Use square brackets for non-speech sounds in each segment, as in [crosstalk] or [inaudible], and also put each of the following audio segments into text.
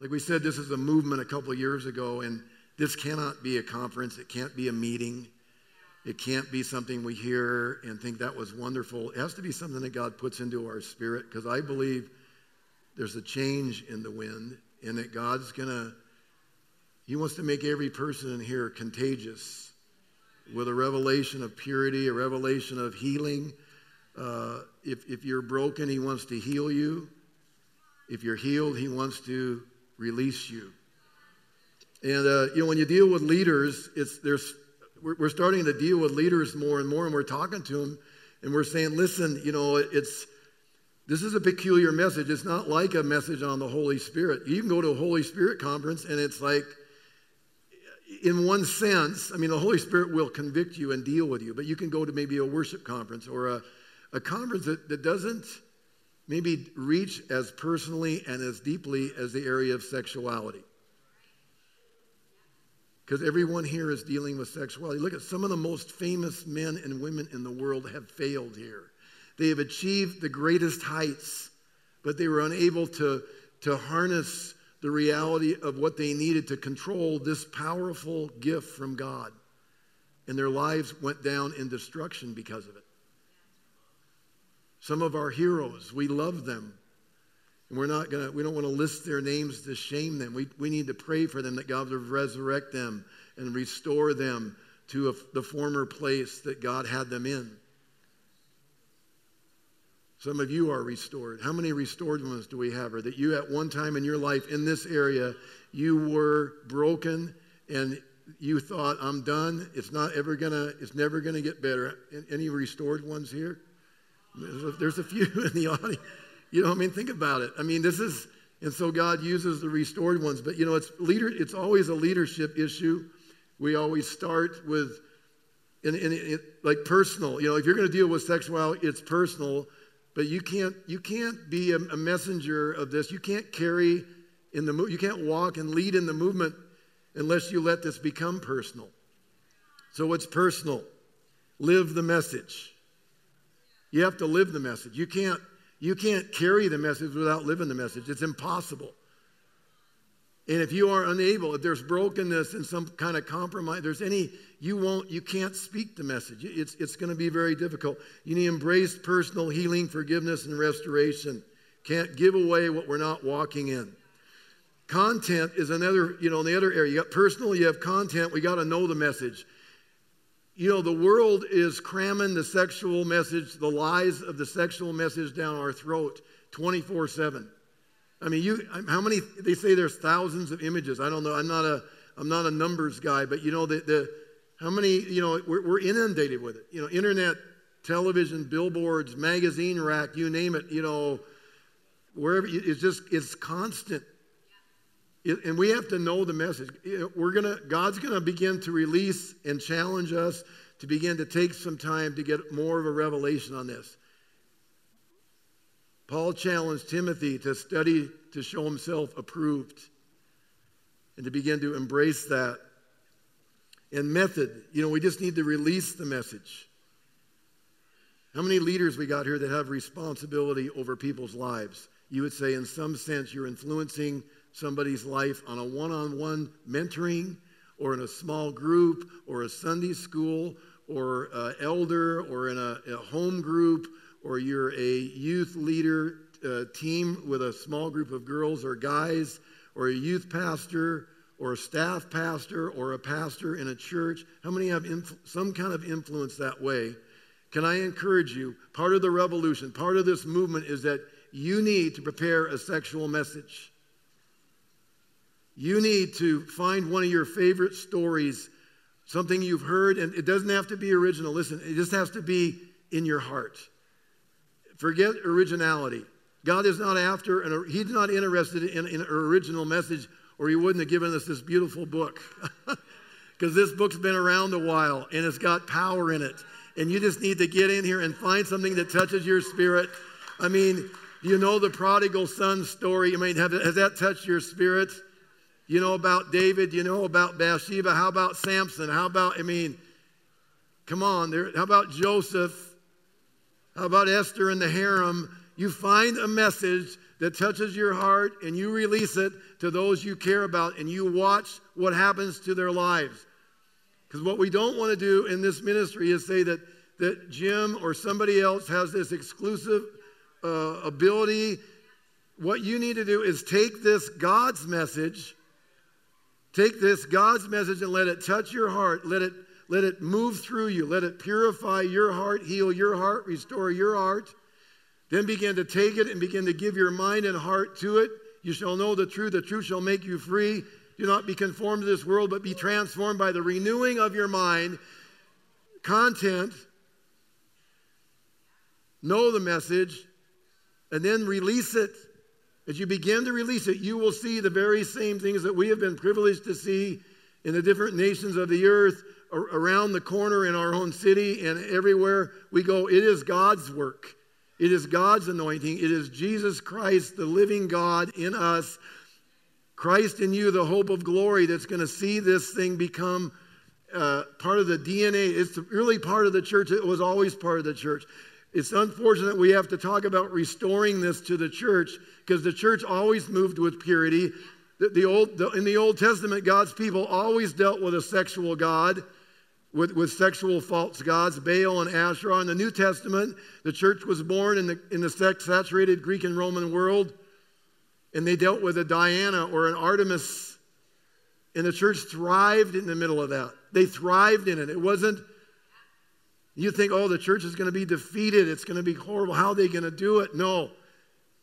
Like we said, this is a movement a couple years ago, and this cannot be a conference. It can't be a meeting. It can't be something we hear and think that was wonderful. It has to be something that God puts into our spirit because I believe there's a change in the wind and that God's going to, He wants to make every person in here contagious with a revelation of purity, a revelation of healing. Uh, if, if you're broken, He wants to heal you. If you're healed, He wants to release you. And, uh, you know, when you deal with leaders, it's, there's, we're, we're starting to deal with leaders more and more, and we're talking to them, and we're saying, listen, you know, it's, this is a peculiar message. It's not like a message on the Holy Spirit. You can go to a Holy Spirit conference, and it's like, in one sense, I mean, the Holy Spirit will convict you and deal with you, but you can go to maybe a worship conference or a, a conference that, that doesn't maybe reach as personally and as deeply as the area of sexuality. Because everyone here is dealing with sexuality. Look at some of the most famous men and women in the world have failed here. They have achieved the greatest heights, but they were unable to, to harness the reality of what they needed to control this powerful gift from God. And their lives went down in destruction because of it. Some of our heroes, we love them. And we're not gonna, we don't want to list their names to shame them. We, we need to pray for them that God will resurrect them and restore them to a, the former place that God had them in. Some of you are restored. How many restored ones do we have? Or that you at one time in your life in this area, you were broken and you thought, I'm done. It's not ever gonna, it's never gonna get better. Any restored ones here? There's a, there's a few [laughs] in the audience. You know, I mean, think about it. I mean, this is, and so God uses the restored ones, but you know, it's leader. It's always a leadership issue. We always start with, in, in, in like personal. You know, if you're going to deal with sexuality, it's personal, but you can't you can't be a, a messenger of this. You can't carry in the you can't walk and lead in the movement unless you let this become personal. So it's personal. Live the message. You have to live the message. You can't you can't carry the message without living the message. It's impossible. And if you are unable, if there's brokenness and some kind of compromise, there's any, you won't, you can't speak the message. It's, it's going to be very difficult. You need to embrace personal healing, forgiveness, and restoration. Can't give away what we're not walking in. Content is another, you know, in the other area. You got personal, you have content. We got to know the message. You know, the world is cramming the sexual message, the lies of the sexual message down our throat 24 7. I mean, you, how many, they say there's thousands of images. I don't know. I'm not a, I'm not a numbers guy, but you know, the, the how many, you know, we're, we're inundated with it. You know, internet, television, billboards, magazine rack, you name it, you know, wherever, it's just, it's constant. And we have to know the message. We're gonna, God's gonna begin to release and challenge us to begin to take some time to get more of a revelation on this. Paul challenged Timothy to study to show himself approved and to begin to embrace that. And method, you know, we just need to release the message. How many leaders we got here that have responsibility over people's lives? You would say, in some sense, you're influencing somebody's life on a one on one mentoring or in a small group or a Sunday school or elder or in a, a home group or you're a youth leader uh, team with a small group of girls or guys, or a youth pastor, or a staff pastor, or a pastor in a church, how many have inf- some kind of influence that way? Can I encourage you? Part of the revolution, part of this movement is that you need to prepare a sexual message. You need to find one of your favorite stories, something you've heard, and it doesn't have to be original. Listen, it just has to be in your heart. Forget originality. God is not after, and He's not interested in, in an original message, or He wouldn't have given us this beautiful book. [laughs] Because this book's been around a while and it's got power in it. And you just need to get in here and find something that touches your spirit. I mean, you know the prodigal son story? I mean, have, has that touched your spirit? You know about David? You know about Bathsheba? How about Samson? How about, I mean, come on, there, how about Joseph? How about Esther and the harem? You find a message that touches your heart and you release it to those you care about and you watch what happens to their lives. Because what we don't want to do in this ministry is say that, that Jim or somebody else has this exclusive uh, ability. What you need to do is take this God's message, take this God's message and let it touch your heart. Let it, let it move through you. Let it purify your heart, heal your heart, restore your heart. Then begin to take it and begin to give your mind and heart to it. You shall know the truth. The truth shall make you free. Do not be conformed to this world, but be transformed by the renewing of your mind. Content. Know the message. And then release it. As you begin to release it, you will see the very same things that we have been privileged to see in the different nations of the earth around the corner in our own city and everywhere we go. It is God's work. It is God's anointing. It is Jesus Christ, the living God in us. Christ in you, the hope of glory that's going to see this thing become uh, part of the DNA. It's really part of the church. It was always part of the church. It's unfortunate we have to talk about restoring this to the church because the church always moved with purity. The, the old, the, in the Old Testament, God's people always dealt with a sexual God with, with sexual false gods, Baal and Asherah. In the New Testament, the church was born in the, in the sex saturated Greek and Roman world, and they dealt with a Diana or an Artemis, and the church thrived in the middle of that. They thrived in it. It wasn't, you think, oh, the church is going to be defeated, it's going to be horrible. How are they going to do it? No.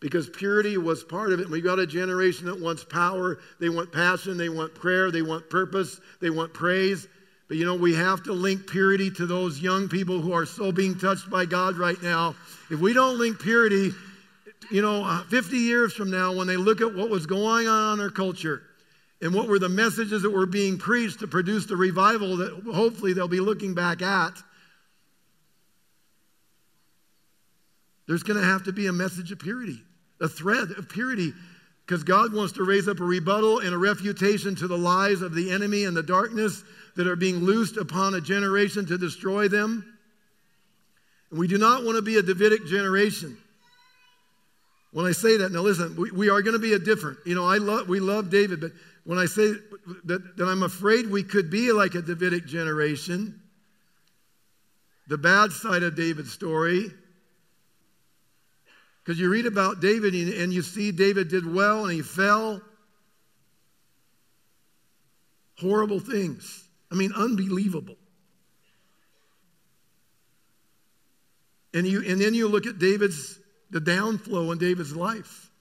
Because purity was part of it. We got a generation that wants power, they want passion, they want prayer, they want purpose, they want praise. But you know, we have to link purity to those young people who are so being touched by God right now. If we don't link purity, you know, uh, 50 years from now, when they look at what was going on in our culture and what were the messages that were being preached to produce the revival that hopefully they'll be looking back at, there's going to have to be a message of purity, a thread of purity because God wants to raise up a rebuttal and a refutation to the lies of the enemy and the darkness that are being loosed upon a generation to destroy them. And we do not want to be a Davidic generation. When I say that, now listen, we, we are going to be a different. You know, I love we love David, but when I say that, that I'm afraid we could be like a Davidic generation, the bad side of David's story because you read about David and you see David did well and he fell. Horrible things. I mean, unbelievable. And, you, and then you look at David's, the downflow in David's life.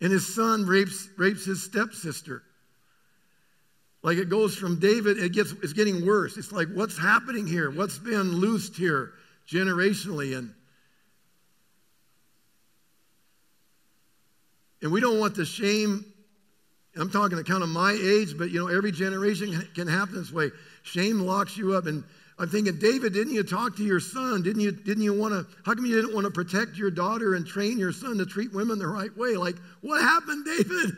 And his son rapes, rapes his stepsister. Like it goes from David, it gets, it's getting worse. It's like, what's happening here? What's been loosed here generationally? And And we don't want the shame. I'm talking kind of my age, but you know, every generation can happen this way. Shame locks you up. And I'm thinking, David, didn't you talk to your son? Didn't you, didn't you want to, how come you didn't want to protect your daughter and train your son to treat women the right way? Like, what happened, David?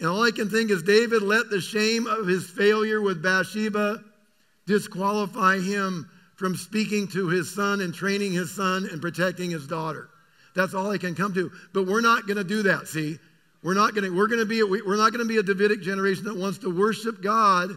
And all I can think is David let the shame of his failure with Bathsheba disqualify him from speaking to his son and training his son and protecting his daughter. That's all I can come to. But we're not going to do that, see? We're not going to we're going to be we're not going to be a Davidic generation that wants to worship God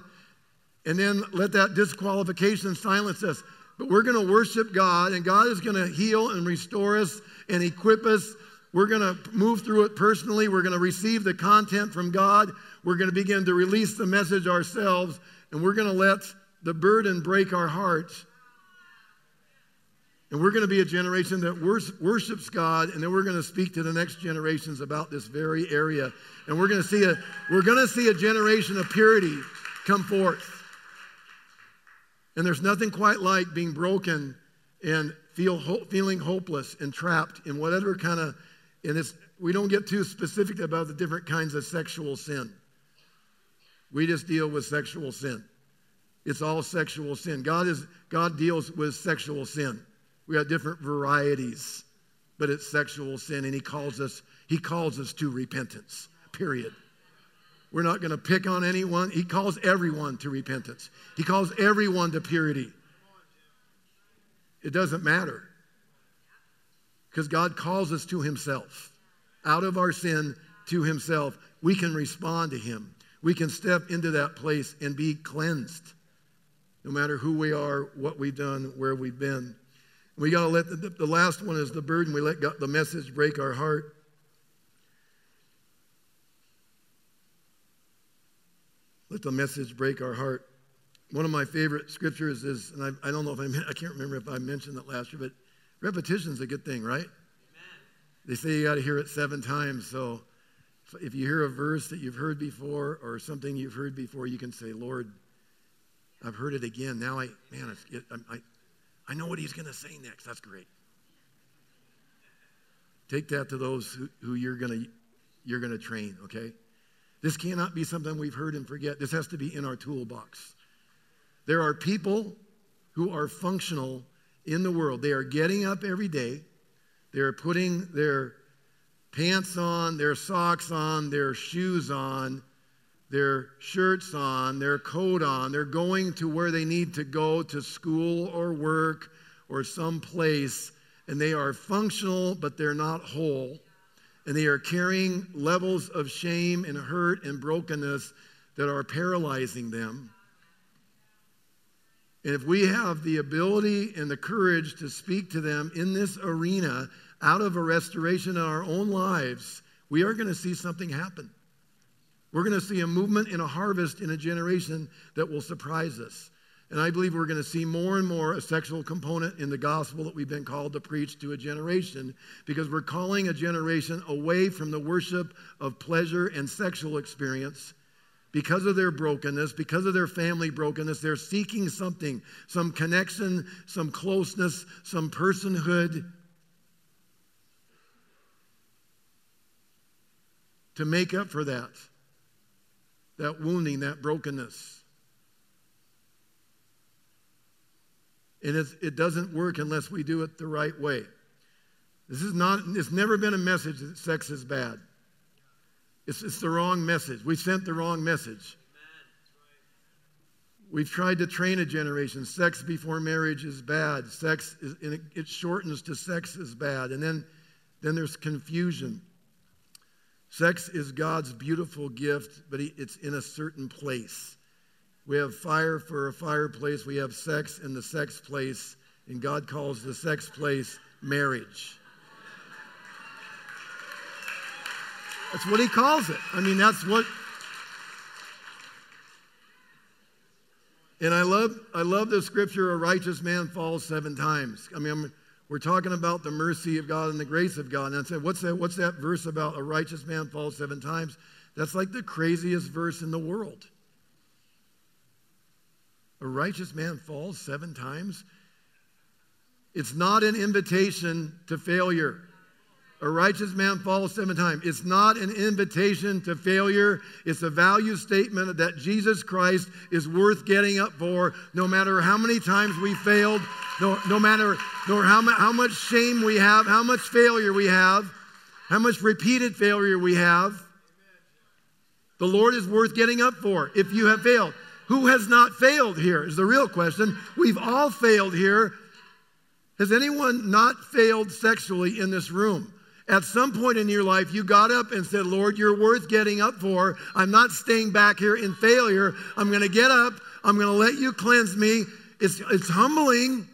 and then let that disqualification silence us. But we're going to worship God and God is going to heal and restore us and equip us. We're going to move through it personally. We're going to receive the content from God. We're going to begin to release the message ourselves and we're going to let the burden break our hearts and we're going to be a generation that worships God, and then we're going to speak to the next generations about this very area. And we're going to see a, we're going to see a generation of purity come forth. And there's nothing quite like being broken and feel feeling hopeless and trapped in whatever kind of, and it's, we don't get too specific about the different kinds of sexual sin. We just deal with sexual sin. It's all sexual sin. God is God deals with sexual sin. We have different varieties, but it's sexual sin, and he calls us, he calls us to repentance. Period. We're not going to pick on anyone. He calls everyone to repentance. He calls everyone to purity. It doesn't matter. because God calls us to Himself. Out of our sin to Himself, we can respond to Him. We can step into that place and be cleansed, no matter who we are, what we've done, where we've been. We got to let the, the last one is the burden. We let God, the message break our heart. Let the message break our heart. One of my favorite scriptures is, and I, I don't know if I, [laughs] I can't remember if I mentioned that last year, but repetition is a good thing, right? Amen. They say you got to hear it seven times. So if you hear a verse that you've heard before or something you've heard before, you can say, Lord, I've heard it again. Now I, man, it's, it, I, I know what he's going to say next. That's great. Take that to those who, who you're going to you're going to train, okay? This cannot be something we've heard and forget. This has to be in our toolbox. There are people who are functional in the world. They are getting up every day. They are putting their pants on, their socks on, their shoes on, their shirts on, their coat on. They're going to where they need to go to school or work or some place, and they are functional, but they're not whole. And they are carrying levels of shame and hurt and brokenness that are paralyzing them. And if we have the ability and the courage to speak to them in this arena out of a restoration in our own lives, we are going to see something happen. We're going to see a movement and a harvest in a generation that will surprise us. And I believe we're going to see more and more a sexual component in the gospel that we've been called to preach to a generation because we're calling a generation away from the worship of pleasure and sexual experience. Because of their brokenness, because of their family brokenness, they're seeking something, some connection, some closeness, some personhood to make up for that that wounding, that brokenness. And it doesn't work unless we do it the right way. This is not, it's never been a message that sex is bad. It's, it's the wrong message. We sent the wrong message. We've tried to train a generation. Sex before marriage is bad. Sex is, it, it shortens to sex is bad. And then, then there's confusion. Sex is God's beautiful gift, but it's in a certain place. We have fire for a fireplace, we have sex in the sex place, and God calls the sex place marriage. That's what he calls it. I mean, that's what. And I love, I love the scripture: a righteous man falls seven times. I mean, I'm, we're talking about the mercy of God and the grace of God. And I said, what's that, what's that verse about? A righteous man falls seven times. That's like the craziest verse in the world. A righteous man falls seven times. It's not an invitation to failure. A righteous man falls seven times. It's not an invitation to failure. It's a value statement that Jesus Christ is worth getting up for no matter how many times we failed, no, no matter how, how much shame we have, how much failure we have, how much repeated failure we have. The Lord is worth getting up for if you have failed. Who has not failed here is the real question. We've all failed here. Has anyone not failed sexually in this room? At some point in your life, you got up and said, Lord, you're worth getting up for. I'm not staying back here in failure. I'm going to get up. I'm going to let you cleanse me. It's, it's humbling.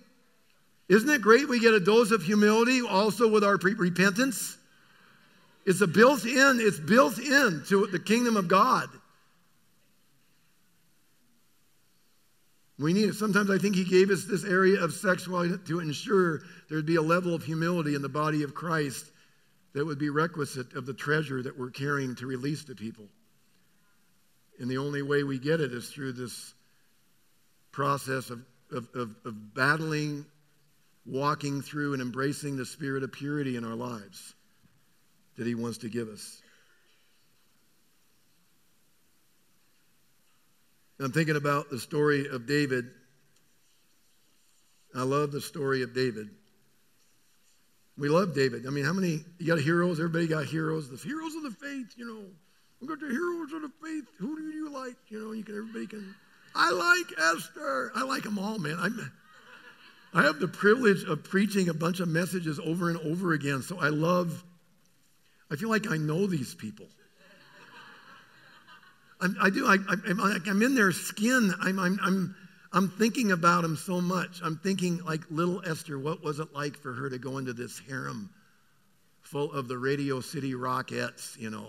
Isn't it great we get a dose of humility also with our pre- repentance? It's a built in, it's built in to the kingdom of God. We need it. Sometimes I think he gave us this area of sexuality to ensure there'd be a level of humility in the body of Christ that would be requisite of the treasure that we're carrying to release to people. And the only way we get it is through this process of, of, of, of battling, walking through, and embracing the spirit of purity in our lives that He wants to give us. I'm thinking about the story of David. I love the story of David. We love David. I mean, how many, you got heroes? Everybody got heroes. The heroes of the faith, you know. We got the heroes of the faith. Who do you like? You know, you can, everybody can. I like Esther. I like them all, man. I'm, I have the privilege of preaching a bunch of messages over and over again, so I love, I feel like I know these people. I'm, I do, I, am in their skin. I'm, I'm, I'm, I'm thinking about him so much. I'm thinking, like little Esther, what was it like for her to go into this harem full of the Radio City Rockettes, you know?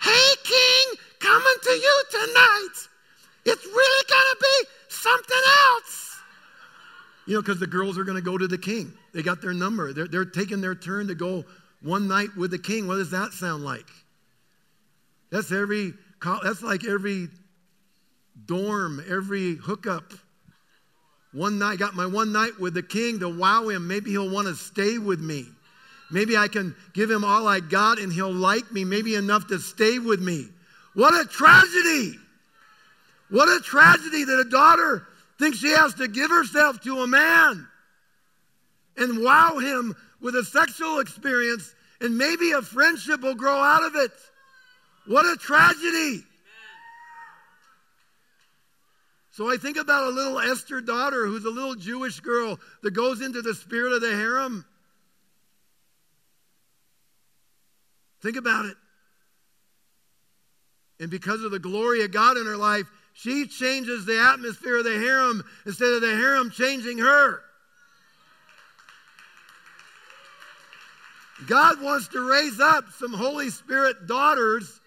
Hey, King, coming to you tonight. It's really going to be something else. You know, because the girls are going to go to the king. They got their number. They're, they're taking their turn to go one night with the king. What does that sound like? That's every, that's like every dorm, every hookup. One night, got my one night with the king to wow him. Maybe he'll want to stay with me. Maybe I can give him all I got and he'll like me, maybe enough to stay with me. What a tragedy! What a tragedy that a daughter thinks she has to give herself to a man and wow him with a sexual experience, and maybe a friendship will grow out of it. What a tragedy. So I think about a little Esther daughter who's a little Jewish girl that goes into the spirit of the harem. Think about it. And because of the glory of God in her life, she changes the atmosphere of the harem instead of the harem changing her. God wants to raise up some Holy Spirit daughters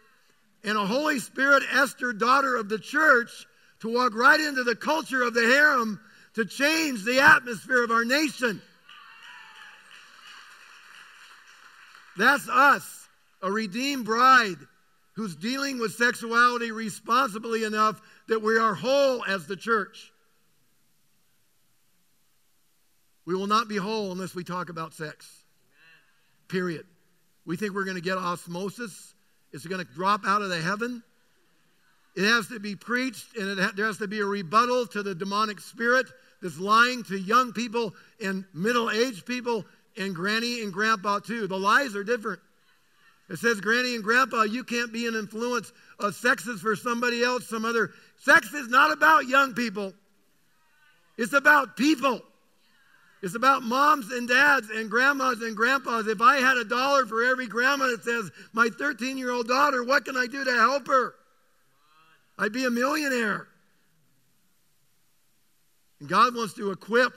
and a Holy Spirit Esther daughter of the church to walk right into the culture of the harem to change the atmosphere of our nation. That's us, a redeemed bride who's dealing with sexuality responsibly enough that we are whole as the church. We will not be whole unless we talk about sex. Period. We think we're going to get osmosis. It's going to drop out of the heaven. It has to be preached, and ha- there has to be a rebuttal to the demonic spirit that's lying to young people and middle aged people and granny and grandpa, too. The lies are different. It says, Granny and Grandpa, you can't be an influence. of sex is for somebody else, some other. Sex is not about young people, it's about people. It's about moms and dads and grandmas and grandpas. If I had a dollar for every grandma that says, My 13 year old daughter, what can I do to help her? I'd be a millionaire. And God wants to equip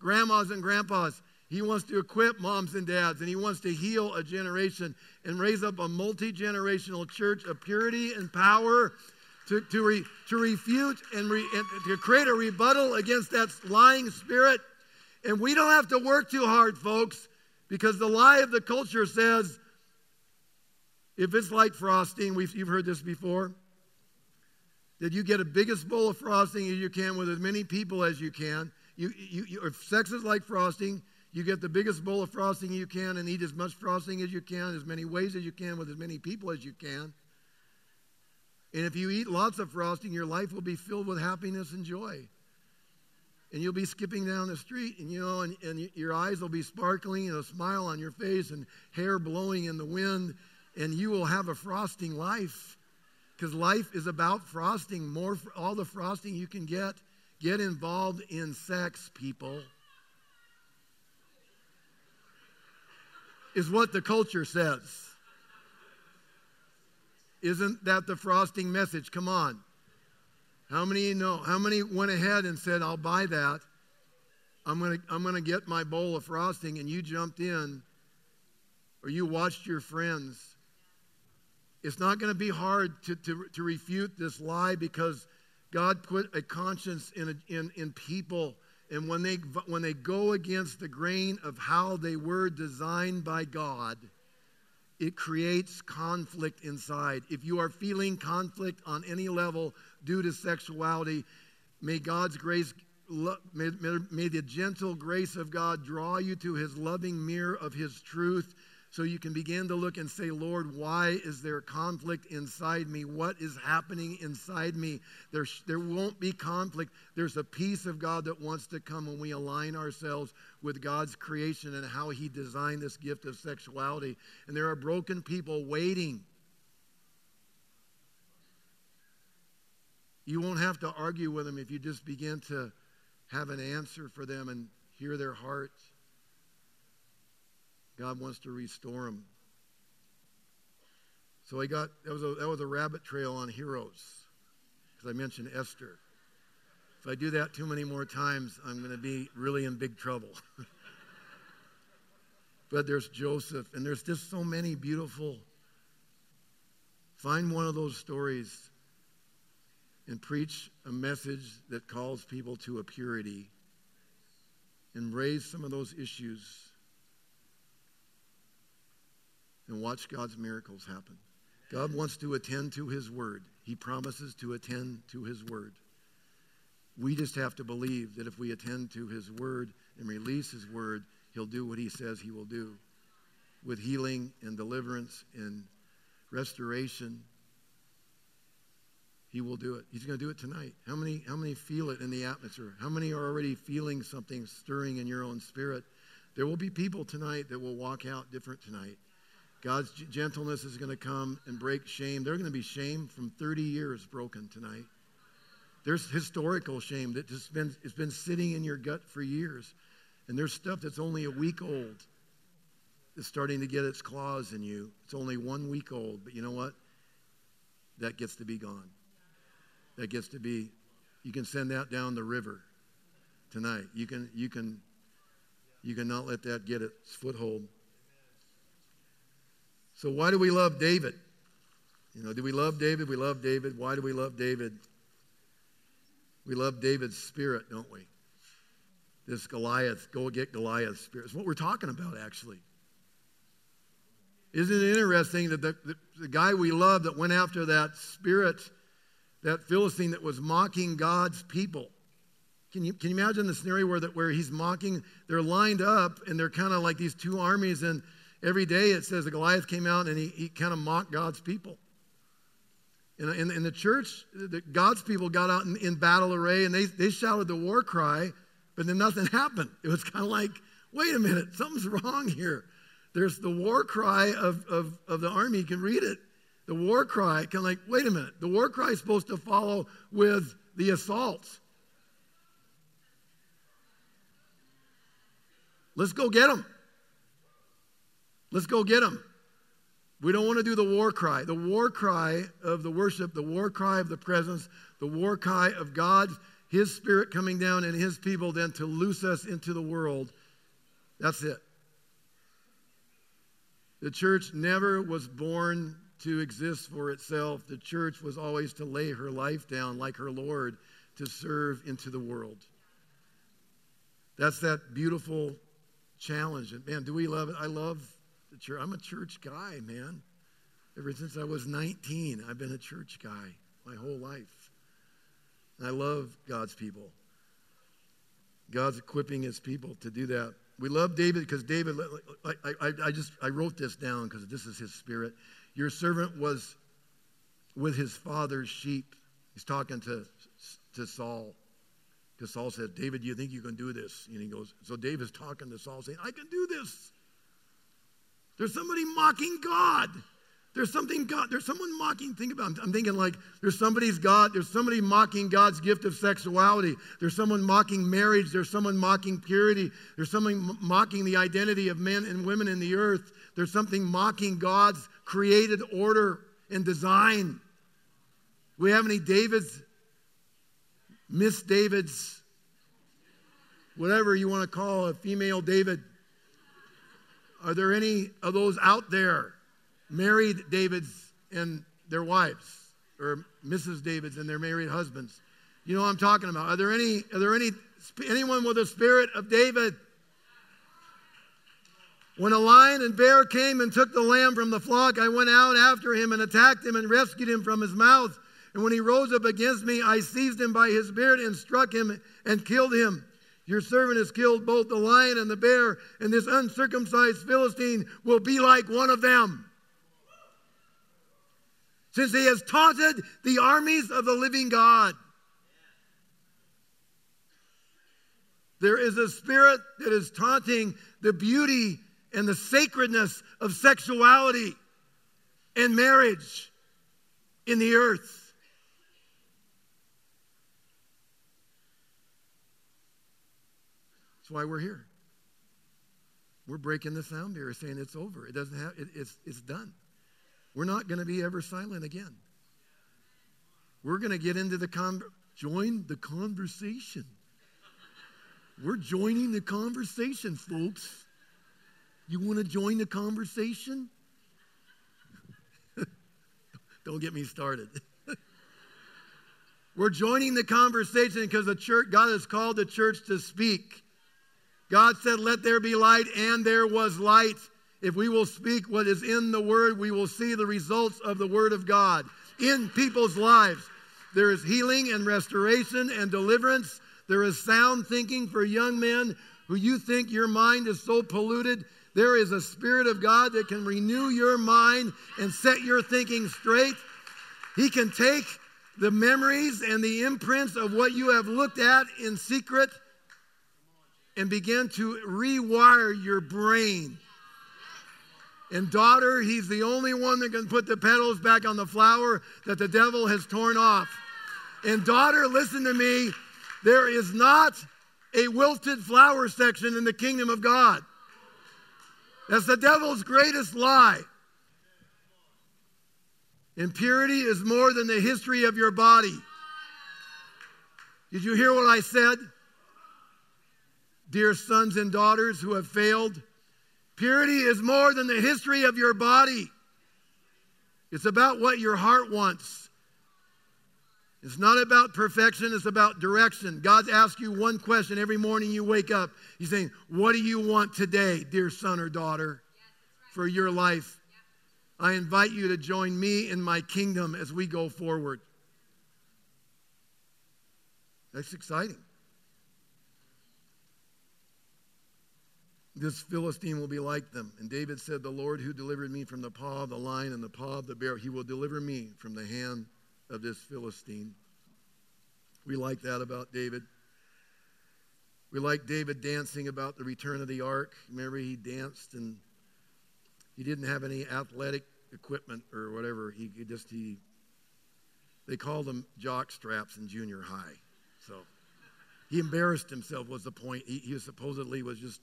grandmas and grandpas he wants to equip moms and dads, and He wants to heal a generation and raise up a multi generational church of purity and power to, to, re, to refute and, re, and to create a rebuttal against that lying spirit. And we don't have to work too hard, folks, because the lie of the culture says if it's like frosting, we've, you've heard this before, that you get a biggest bowl of frosting as you can with as many people as you can. You, you, you, if sex is like frosting, you get the biggest bowl of frosting you can and eat as much frosting as you can, as many ways as you can, with as many people as you can. And if you eat lots of frosting, your life will be filled with happiness and joy. And you'll be skipping down the street, and you know, and, and your eyes will be sparkling, and a smile on your face, and hair blowing in the wind, and you will have a frosting life. Because life is about frosting. More, all the frosting you can get. Get involved in sex, people. is what the culture says. Isn't that the frosting message? Come on. How many know? How many went ahead and said, I'll buy that? I'm going to I'm going to get my bowl of frosting, and you jumped in, or you watched your friends. It's not going to be hard to, to, to refute this lie because God put a conscience in, a, in, in people and when they, when they go against the grain of how they were designed by God, it creates conflict inside. If you are feeling conflict on any level due to sexuality, may God's grace, may, may, the gentle grace of God draw you to his loving mirror of his truth so you can begin to look and say, Lord, why is there conflict inside me? What is happening inside me? There, there won't be conflict. There's a peace of God that wants to come when we align ourselves with God's creation and how He designed this gift of sexuality. And there are broken people waiting. You won't have to argue with them if you just begin to have an answer for them and hear their heart. God wants to restore them. So I got that was a that was a rabbit trail on heroes because I mentioned Esther. If I do that too many more times, I'm going to be really in big trouble. [laughs] but there's Joseph, and there's just so many beautiful. Find one of those stories and preach a message that calls people to a purity and raise some of those issues and watch God's miracles happen. God wants to attend to his word. He promises to attend to his word. We just have to believe that if we attend to his word and release his word, he'll do what he says he will do with healing and deliverance and restoration. He will do it. He's going to do it tonight. How many, how many feel it in the atmosphere? How many are already feeling something stirring in your own spirit? There will be people tonight that will walk out different tonight. God's gentleness is going to come and break shame. They're going to be shame from 30 years broken tonight. There's historical shame that has been, it's been sitting in your gut for years. And there's stuff that's only a week old that's starting to get its claws in you. It's only one week old, but you know what? That gets to be gone. That gets to be, you can send that down the river tonight. You can, you can, you cannot let that get its foothold. So why do we love David? You know, do we love David? We love David. Why do we love David? We love David's spirit, don't we? This Goliath, go get Goliath's spirit. It's what we're talking about, actually. Isn't it interesting that the, the, the, guy we love that went after that spirit, that Philistine that was mocking God's people? Can you, can you imagine the scenario where, that, where he's mocking? They're lined up and they're kind of like these two armies, and every day it says the Goliath came out and he, he kind of mocked God's people. In, in, in the church, the, God's people got out in, in, battle array and they, they shouted the war cry, but then nothing [laughs] happened. It was kind of like, wait a minute, something's [laughs] wrong here. There's the war cry of, of, of the army. You can read it. The war cry, kind of like, wait a minute. The war cry is supposed to follow with the assaults. Let's go get them. Let's go get them. We don't want to do the war cry. The war cry of the worship, the war cry of the presence, the war cry of God, His Spirit coming down and His people then to loose us into the world. That's it. The church never was born to exist for itself. The church was always to lay her life down like her Lord to serve into the world. That's that beautiful challenge. And man, do we love it? I love the church. I'm a church guy, man. Ever since I was 19, I've been a church guy my whole life. And I love God's people. God's equipping his people to do that. We love David because David, I, I, I just, I wrote this down because this is his spirit. Your servant was with his father's sheep. He's talking to, to Saul. Because Saul says, David, do you think you can do this? And he goes, so David's talking to Saul saying, I can do this. There's somebody mocking God. There's something God, there's someone mocking, think about it. I'm thinking like there's somebody's God, there's somebody mocking God's gift of sexuality. There's someone mocking marriage, there's someone mocking purity, there's someone mocking the identity of men and women in the earth. There's something mocking God's created order and design. We have any Davids, Miss Davids, whatever you want to call a female David? Are there any of those out there? Married Davids and their wives, or Mrs. Davids and their married husbands. You know what I'm talking about. Are there any, are there any, anyone with the spirit of David? When a lion and bear came and took the lamb from the flock, I went out after him and attacked him and rescued him from his mouth. And when he rose up against me, I seized him by his beard and struck him and killed him. Your servant has killed both the lion and the bear, and this uncircumcised Philistine will be like one of them. Since he has taunted the armies of the living God. There is a spirit that is taunting the beauty and the sacredness of sexuality and marriage in the earth. That's why we're here. We're breaking the sound barrier saying it's over. It doesn't have, it, it's, it's done. We're not going to be ever silent again. We're going to get into the con, join the conversation. We're joining the conversation, folks. You want to join the conversation? [laughs] Don't get me started. [laughs] We're joining the conversation because the church, God has called the church to speak. God said, Let there be light, and there was light. If we will speak what is in the Word, we will see the results of the Word of God in people's lives. There is healing and restoration and deliverance. There is sound thinking for young men who you think your mind is so polluted. There is a Spirit of God that can renew your mind and set your thinking straight. He can take the memories and the imprints of what you have looked at in secret and begin to rewire your brain. And daughter, he's the only one that can put the petals back on the flower that the devil has torn off. And daughter, listen to me, there is not a wilted flower section in the kingdom of God. That's the devil's greatest lie. Impurity is more than the history of your body. Did you hear what I said? Dear sons and daughters who have failed, purity is more than the history of your body. It's about what your heart wants. It's not about perfection, it's about direction. God's asked you one question every morning you wake up. He's saying, What do you want today, dear son or daughter, for your life? I invite you to join me in my kingdom as we go forward. That's exciting. This Philistine will be like them. And David said, The Lord who delivered me from the paw of the lion and the paw of the bear, he will deliver me from the hand of this Philistine. We like that about David. We like David dancing about the return of the ark. Remember, he danced and he didn't have any athletic equipment or whatever. He, just, he, they called him jock straps in junior high. So he embarrassed himself was the point. He, he supposedly was just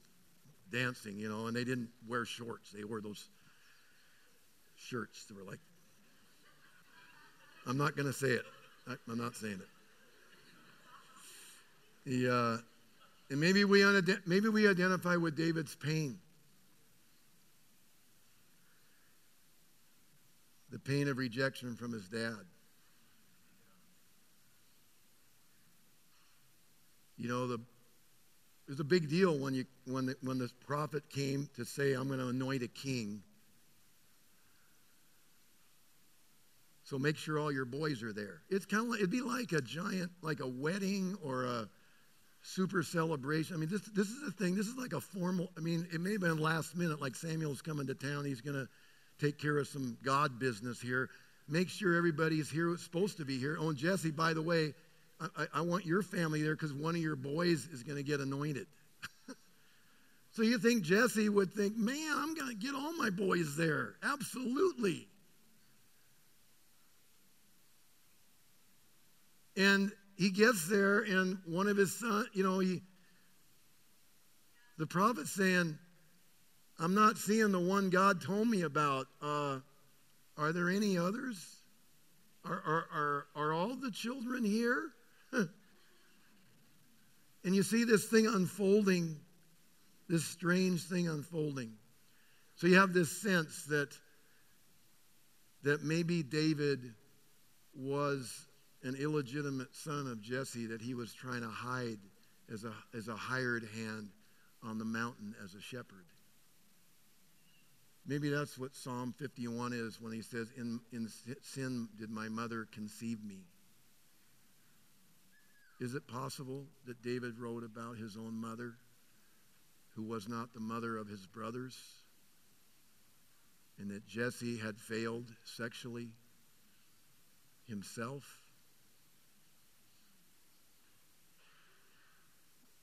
dancing, you know, and they didn't wear shorts. They wore those shirts that were like, I'm not going to say it. I, am not saying it. The, uh, and maybe we, maybe we identify with David's pain. the pain of rejection from his dad. You know, the, it was a big deal when, you, when, the, when the prophet came to say, I'm going to anoint a king. So make sure all your boys are there. It's kind of like, it'd be like a giant, like a wedding or a super celebration. I mean, this, this is the thing. This is like a formal, I mean, it may have been last minute, like Samuel's coming to town. He's going to take care of some God business here. Make sure everybody's here who's supposed to be here. Oh, and Jesse, by the way, I, I want your family there because one of your boys is going to get anointed. [laughs] so you think Jesse would think, man, I'm going to get all my boys there. Absolutely. And he gets there, and one of his sons, you know, he, the prophet's saying, I'm not seeing the one God told me about. Uh, are there any others? Are, are, are, are all the children here? [laughs] and you see this thing unfolding, this strange thing unfolding. So you have this sense that, that maybe David was an illegitimate son of Jesse that he was trying to hide as a, as a hired hand on the mountain as a shepherd. Maybe that's what Psalm 51 is when he says, In, in sin did my mother conceive me. Is it possible that David wrote about his own mother, who was not the mother of his brothers, and that Jesse had failed sexually himself?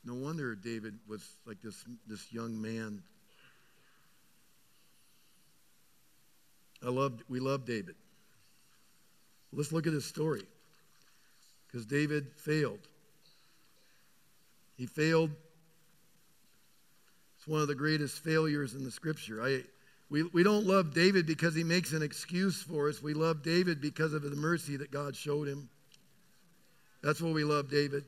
No wonder David was like this, this young man I love, we love David. Let's look at his story. Because David failed. He failed It's one of the greatest failures in the scripture. I, we, we don't love David because he makes an excuse for us. We love David because of the mercy that God showed him. That's what we love David.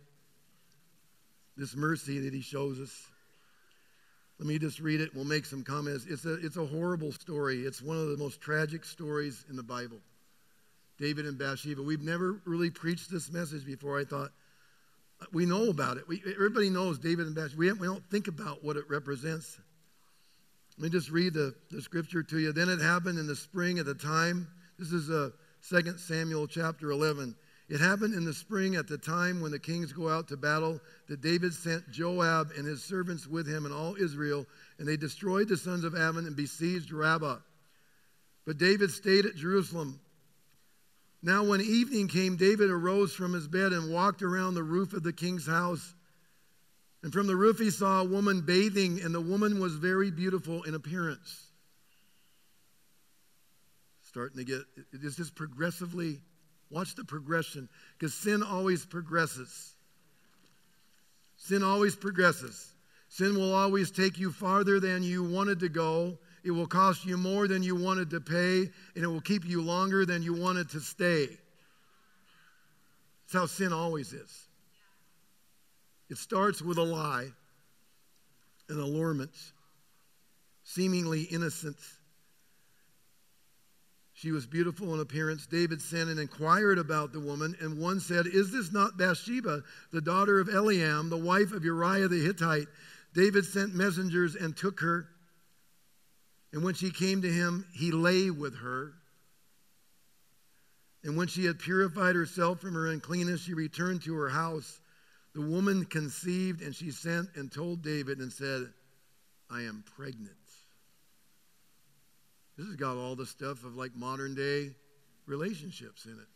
This mercy that he shows us. Let me just read it. We'll make some comments. It's a, it's a horrible story. It's one of the most tragic stories in the Bible. David and Bathsheba. We've never really preached this message before. I thought, we know about it. We, everybody knows David and Bathsheba. We, we don't think about what it represents. Let me just read the, the scripture to you. Then it happened in the spring at the time. This is uh, 2 Samuel chapter 11. It happened in the spring at the time when the kings go out to battle that David sent Joab and his servants with him and all Israel, and they destroyed the sons of Ammon and besieged Rabbah. But David stayed at Jerusalem. Now, when evening came, David arose from his bed and walked around the roof of the king's house. And from the roof he saw a woman bathing, and the woman was very beautiful in appearance. Starting to get, it's just progressively, watch the progression, because sin always progresses. Sin always progresses. Sin will always take you farther than you wanted to go. It will cost you more than you wanted to pay, and it will keep you longer than you wanted to stay. That's how sin always is. It starts with a lie, an allurement, seemingly innocent. She was beautiful in appearance. David sent and inquired about the woman, and one said, Is this not Bathsheba, the daughter of Eliam, the wife of Uriah the Hittite? David sent messengers and took her. And when she came to him, he lay with her. And when she had purified herself from her uncleanness, she returned to her house. The woman conceived and she sent and told David and said, I am pregnant. This has got all the stuff of like modern day relationships in it.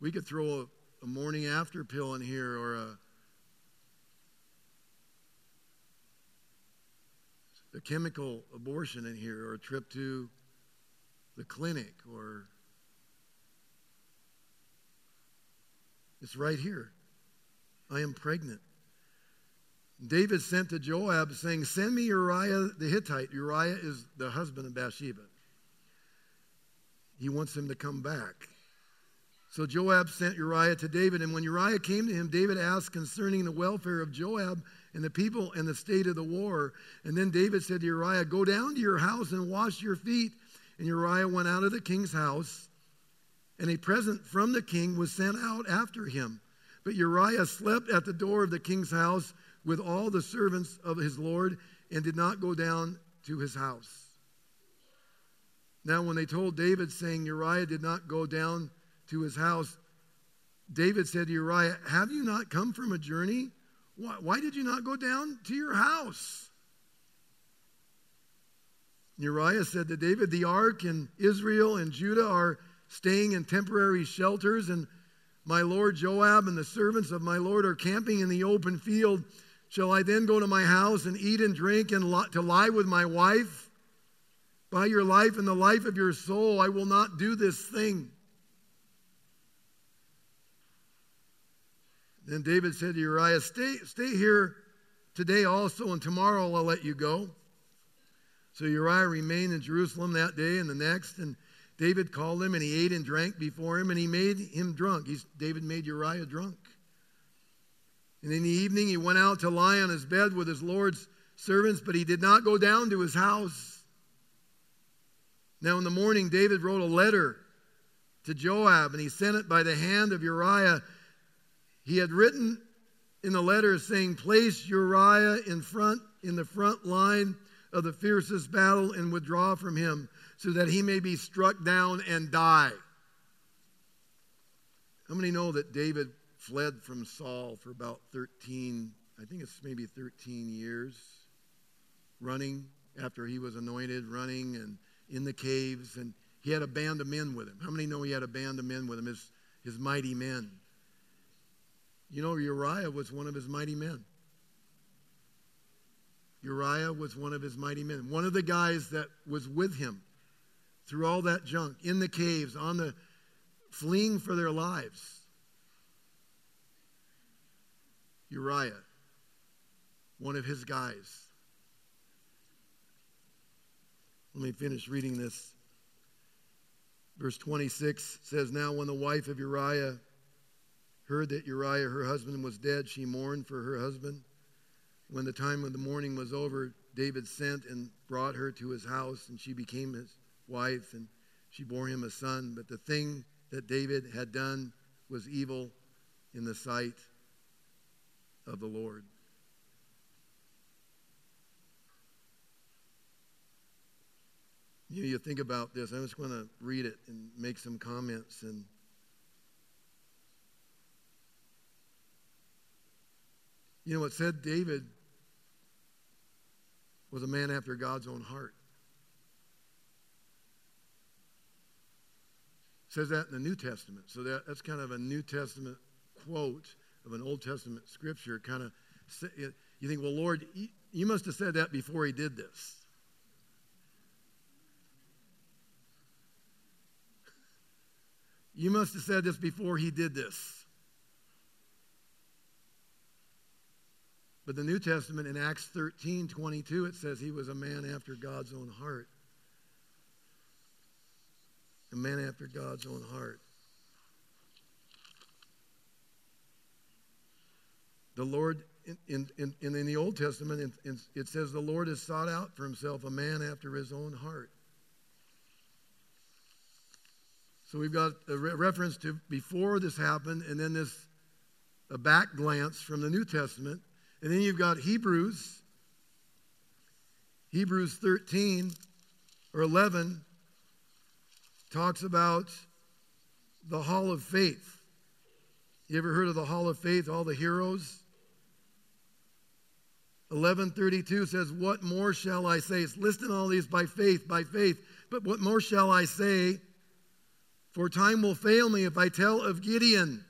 We could throw a, a morning after pill in here or a, a chemical abortion in here or a trip to the clinic or It's right here. I am pregnant. David sent to Joab saying, Send me Uriah the Hittite. Uriah is the husband of Bathsheba. He wants him to come back. So Joab sent Uriah to David, and when Uriah came to him, David asked concerning the welfare of Joab and the people and the state of the war. And then David said to Uriah, Go down to your house and wash your feet. And Uriah went out of the king's house and a present from the king was sent out after him. But Uriah slept at the door of the king's house with all the servants of his Lord and did not go down to his house. Now, when they told David, saying Uriah did not go down to his house, David said to Uriah, Have you not come from a journey? Why, why did you not go down to your house? Uriah said to David, The ark and Israel and Judah are staying in temporary shelters, and my lord Joab and the servants of my lord are camping in the open field. Shall I then go to my house and eat and drink and to lie with my wife? By your life and the life of your soul, I will not do this thing. Then David said to Uriah, Stay, stay here today also, and tomorrow I'll let you go. So Uriah remained in Jerusalem that day and the next, and David called him and he ate and drank before him and he made him drunk. He's, David made Uriah drunk. And in the evening he went out to lie on his bed with his Lord's servants, but he did not go down to his house. Now in the morning, David wrote a letter to Joab and he sent it by the hand of Uriah. He had written in the letter saying, Place Uriah in front in the front line of the fiercest battle and withdraw from him so that he may be struck down and die. How many know that David fled from Saul for about 13, I think it's maybe 13 years, running after he was anointed, running and in the caves, and he had a band of men with him. How many know he had a band of men with him, his, his mighty men? You know, Uriah was one of his mighty men. Uriah was one of his mighty men. One of the guys that was with him through all that junk, in the caves, on the fleeing for their lives. Uriah, one of his guys. Let me finish reading this. Verse 26 says, Now when the wife of Uriah heard that Uriah, her husband, was dead, she mourned for her husband. When the time of the mourning was over, David sent and brought her to his house, and she became his wife, and she bore him a son. But the thing that David had done was evil in the sight of the Lord. You, know, you think about this. I'm just going to read it and make some comments. And you know, it said David was a man after God's own heart. It says that in the New Testament. So that, that's kind of a New Testament quote of an Old Testament scripture. Kind of, you think, well, Lord, you must have said that before he did this. You must have said this before he did this. But the New Testament in Acts 13 22, it says he was a man after God's own heart. A man after God's own heart. The Lord, in, in, in, in the Old Testament, it says the Lord has sought out for himself a man after his own heart. So we've got a re- reference to before this happened, and then this a back glance from the New Testament. And then you've got Hebrews, Hebrews 13 or 11 talks about the Hall of Faith. You ever heard of the Hall of Faith, all the heroes? 1132 says, What more shall I say? It's listing all these by faith, by faith. But what more shall I say? For time will fail me if I tell of Gideon,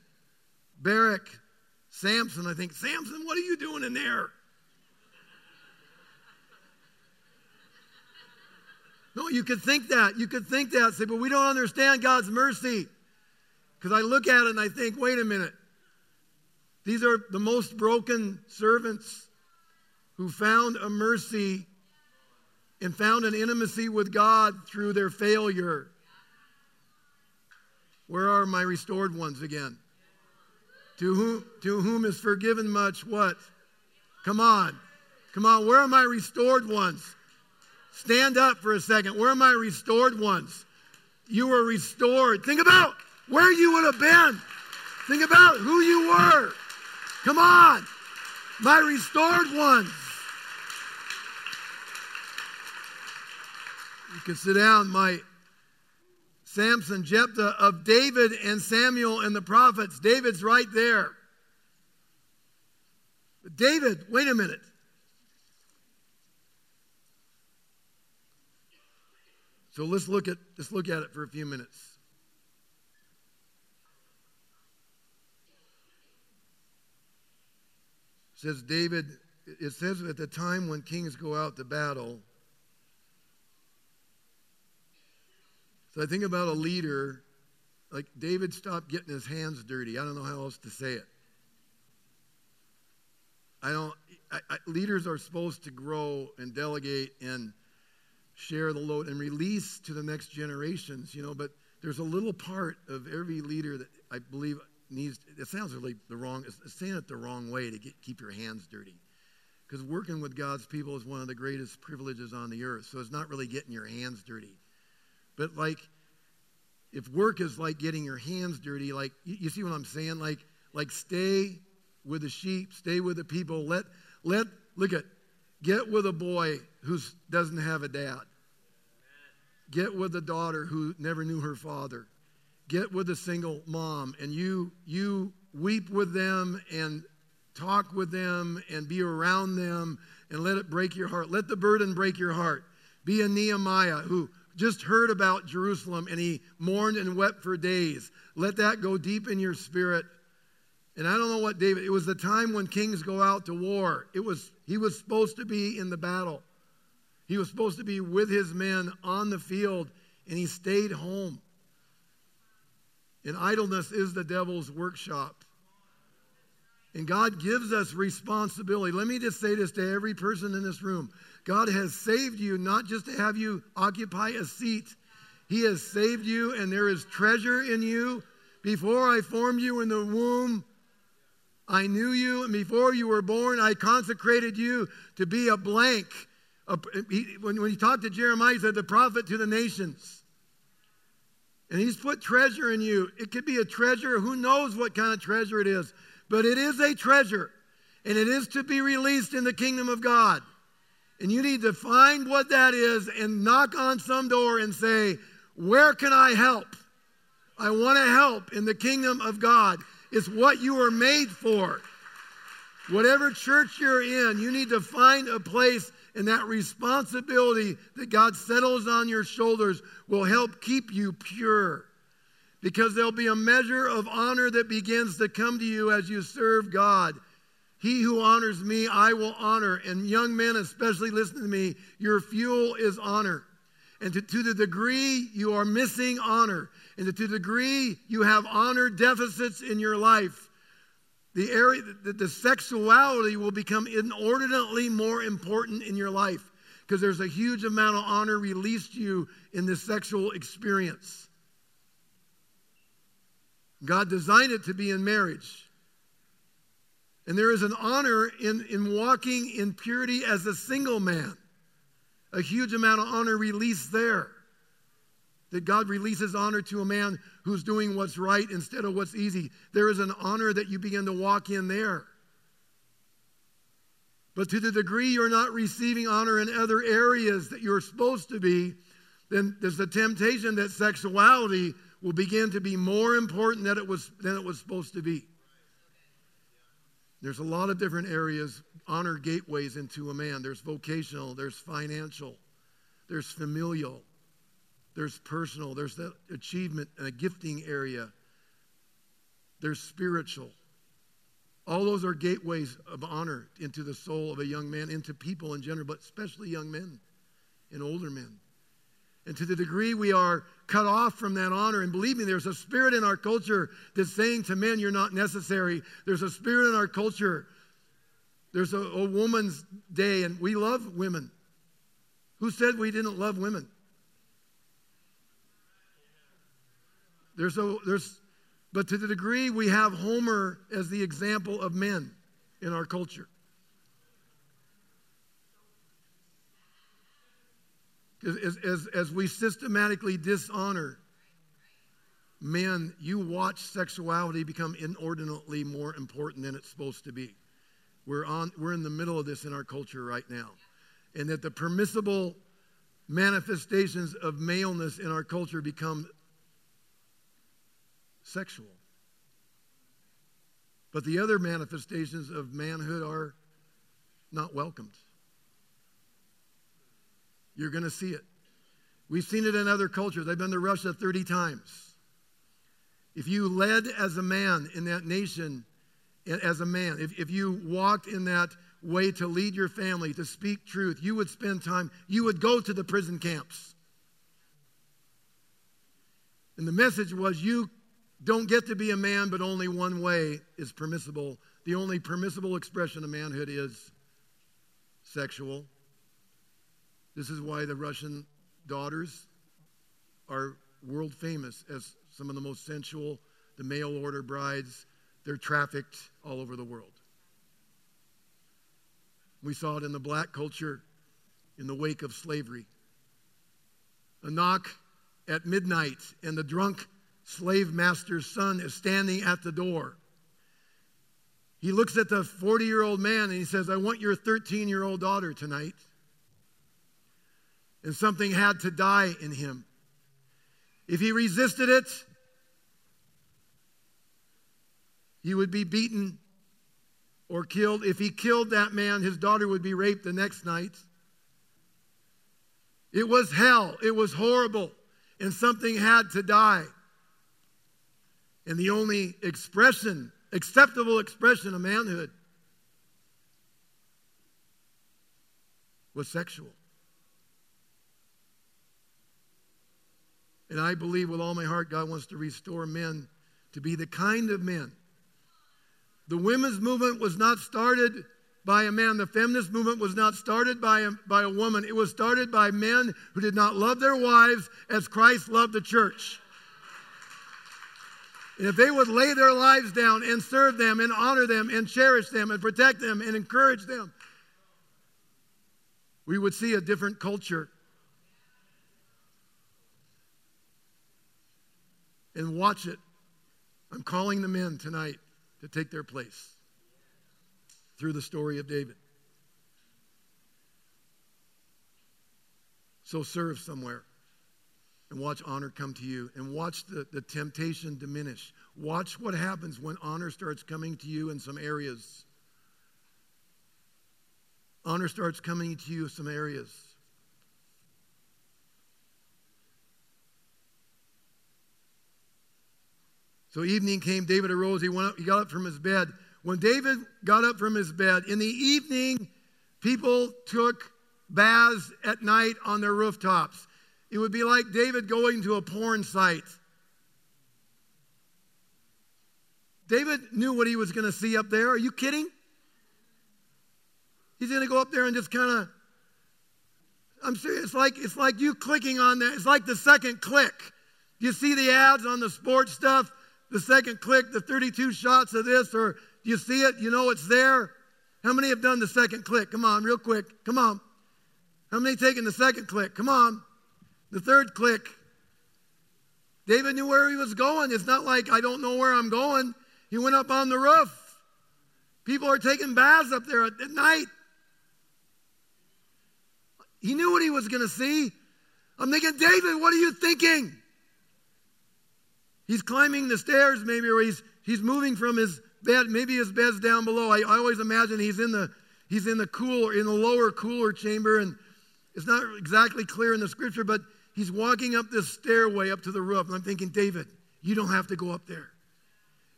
Barak, Samson. I think, Samson, what are you doing in there? No, you could think that. You could think that. Say, but we don't understand God's mercy. Because I look at it and I think, wait a minute. These are the most broken servants who found a mercy and found an intimacy with God through their failure. Where are my restored ones again? To whom, to whom is forgiven much, what? Come on. Come on. Where are my restored ones? Stand up for a second. Where are my restored ones? You were restored. Think about where you would have been. Think about who you were. Come on. My restored ones. You can sit down. My Samson, Jephthah, of David and Samuel and the prophets. David's right there. David, wait a minute. So let's look at let's look at it for a few minutes. It says David, it says at the time when kings go out to battle, So I think about a leader, like David stopped getting his hands dirty. I don't know how else to say it. I don't, I, I, leaders are supposed to grow and delegate and share the load and release to the next generations, you know, but there's a little part of every leader that I believe needs, it sounds really the wrong, saying it the wrong way to get, keep your hands dirty. Because working with God's people is one of the greatest privileges on the earth. So it's not really getting your hands dirty. But like, if work is like getting your hands dirty, like you, you see what I'm saying? Like, like stay with the sheep, stay with the people. Let, let, look at, get with a boy who doesn't have a dad. Get with a daughter who never knew her father. Get with a single mom, and you you weep with them and talk with them and be around them and let it break your heart. Let the burden break your heart. Be a Nehemiah who just heard about Jerusalem and he mourned and wept for days. Let that go deep in your spirit. And I don't know what David, it was the time when kings go out to war. It was he was supposed to be in the battle. He was supposed to be with his men on the field and he stayed home. And idleness is the devil's workshop. And God gives us responsibility. Let me just say this to every person in this room God has saved you not just to have you occupy a seat, He has saved you, and there is treasure in you. Before I formed you in the womb, I knew you, and before you were born, I consecrated you to be a blank. When, when he talked to Jeremiah, he said, the prophet to the nations. And he's put treasure in you. It could be a treasure, who knows what kind of treasure it is, but it is a treasure, and it is to be released in the kingdom of God. And you need to find what that is and knock on some door and say, Where can I help? I want to help in the kingdom of God. It's what you were made for. Whatever church you're in, you need to find a place, and that responsibility that God settles on your shoulders will help keep you pure. Because there'll be a measure of honor that begins to come to you as you serve God. He who honors me, I will honor. And young men, especially, listen to me. Your fuel is honor. And to, to the degree you are missing honor, and to the degree you have honor deficits in your life, the area, the, the sexuality will become inordinately more important in your life because there's a huge amount of honor released to you in this sexual experience. God designed it to be in marriage. And there is an honor in, in walking in purity as a single man. A huge amount of honor released there. That God releases honor to a man who's doing what's right instead of what's easy. There is an honor that you begin to walk in there. But to the degree you're not receiving honor in other areas that you're supposed to be, then there's the temptation that sexuality will begin to be more important than it was, than it was supposed to be. There's a lot of different areas, honor gateways into a man. There's vocational, there's financial, there's familial, there's personal, there's that achievement and a gifting area, there's spiritual. All those are gateways of honor into the soul of a young man, into people in general, but especially young men and older men. And to the degree we are cut off from that honor, and believe me, there's a spirit in our culture that's saying to men, You're not necessary. There's a spirit in our culture. There's a, a woman's day, and we love women. Who said we didn't love women? There's a, there's, but to the degree we have Homer as the example of men in our culture. As, as, as we systematically dishonor men, you watch sexuality become inordinately more important than it's supposed to be. We're, on, we're in the middle of this in our culture right now. And that the permissible manifestations of maleness in our culture become sexual. But the other manifestations of manhood are not welcomed. You're going to see it. We've seen it in other cultures. I've been to Russia 30 times. If you led as a man in that nation, as a man, if, if you walked in that way to lead your family, to speak truth, you would spend time, you would go to the prison camps. And the message was you don't get to be a man, but only one way is permissible. The only permissible expression of manhood is sexual. This is why the Russian daughters are world famous as some of the most sensual, the mail order brides. They're trafficked all over the world. We saw it in the black culture in the wake of slavery. A knock at midnight, and the drunk slave master's son is standing at the door. He looks at the 40 year old man and he says, I want your 13 year old daughter tonight and something had to die in him. If he resisted it, he would be beaten or killed. If he killed that man, his daughter would be raped the next night. It was hell. It was horrible. And something had to die. And the only expression, acceptable expression of manhood, was sexual. And I believe with all my heart God wants to restore men to be the kind of men The women's movement was not started by a man. The feminist movement was not started by a, by a woman. It was started by men who did not love their wives as Christ loved the church. And if they would lay their lives down and serve them and honor them and cherish them and protect them and encourage them, we would see a different culture. And watch it. I'm calling the men tonight to take their place through the story of David. So serve somewhere and watch honor come to you and watch the, the temptation diminish. Watch what happens when honor starts coming to you in some areas. Honor starts coming to you in some areas. So evening came, David arose, he went up, he got up from his bed. When David got up from his bed, in the evening, people took baths at night on their rooftops. It would be like David going to a porn site. David knew what he was going to see up there. Are you kidding? He's going to go up there and just kind of I'm serious. It's like it's like you clicking on that. It's like the second click. You see the ads on the sports stuff, the second click, the 32 shots of this, or do you see it, you know it's there. How many have done the second click? Come on, real quick. Come on. How many taken the second click? Come on. The third click. David knew where he was going. It's not like I don't know where I'm going. He went up on the roof. People are taking baths up there at, at night. He knew what he was going to see. I'm thinking, David, what are you thinking? He's climbing the stairs, maybe, or he's, he's moving from his bed. Maybe his bed's down below. I, I always imagine he's in the he's in the cooler, in the lower cooler chamber, and it's not exactly clear in the scripture, but he's walking up this stairway up to the roof. And I'm thinking, David, you don't have to go up there.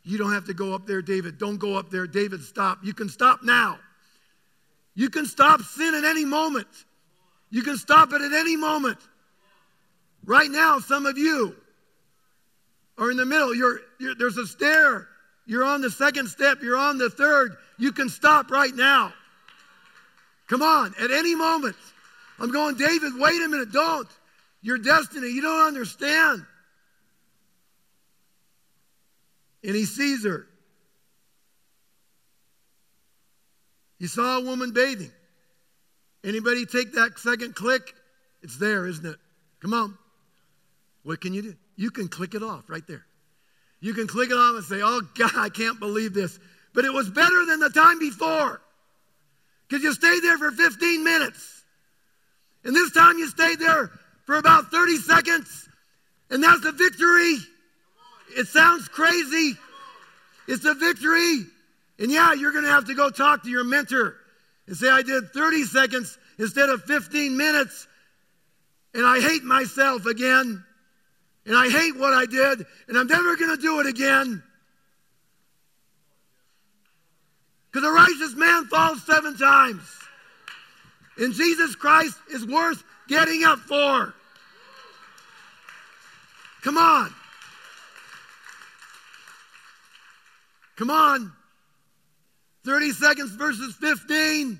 You don't have to go up there, David. Don't go up there. David, stop. You can stop now. You can stop sin at any moment. You can stop it at any moment. Right now, some of you are in the middle. You're, you're, there's a stair. You're on the second step. You're on the third. You can stop right now. Come on, at any moment. I'm going, David, wait a minute. Don't. Your destiny, you don't understand. And he sees her. He saw a woman bathing. Anybody take that second click? It's there, isn't it? Come on. What can you do? You can click it off right there. You can click it off and say, oh, God, I can't believe this. But it was better than the time before because you stayed there for 15 minutes. And this time you stayed there for about 30 seconds, and that's a victory. It sounds crazy. It's a victory. And yeah, you're going to have to go talk to your mentor and say, I did 30 seconds instead of 15 minutes, and I hate myself again, and I hate what I did, and I'm never going to do it again. Because a righteous man falls seven times. And Jesus Christ is worth getting up for. Come on. Come on. 30 seconds versus 15.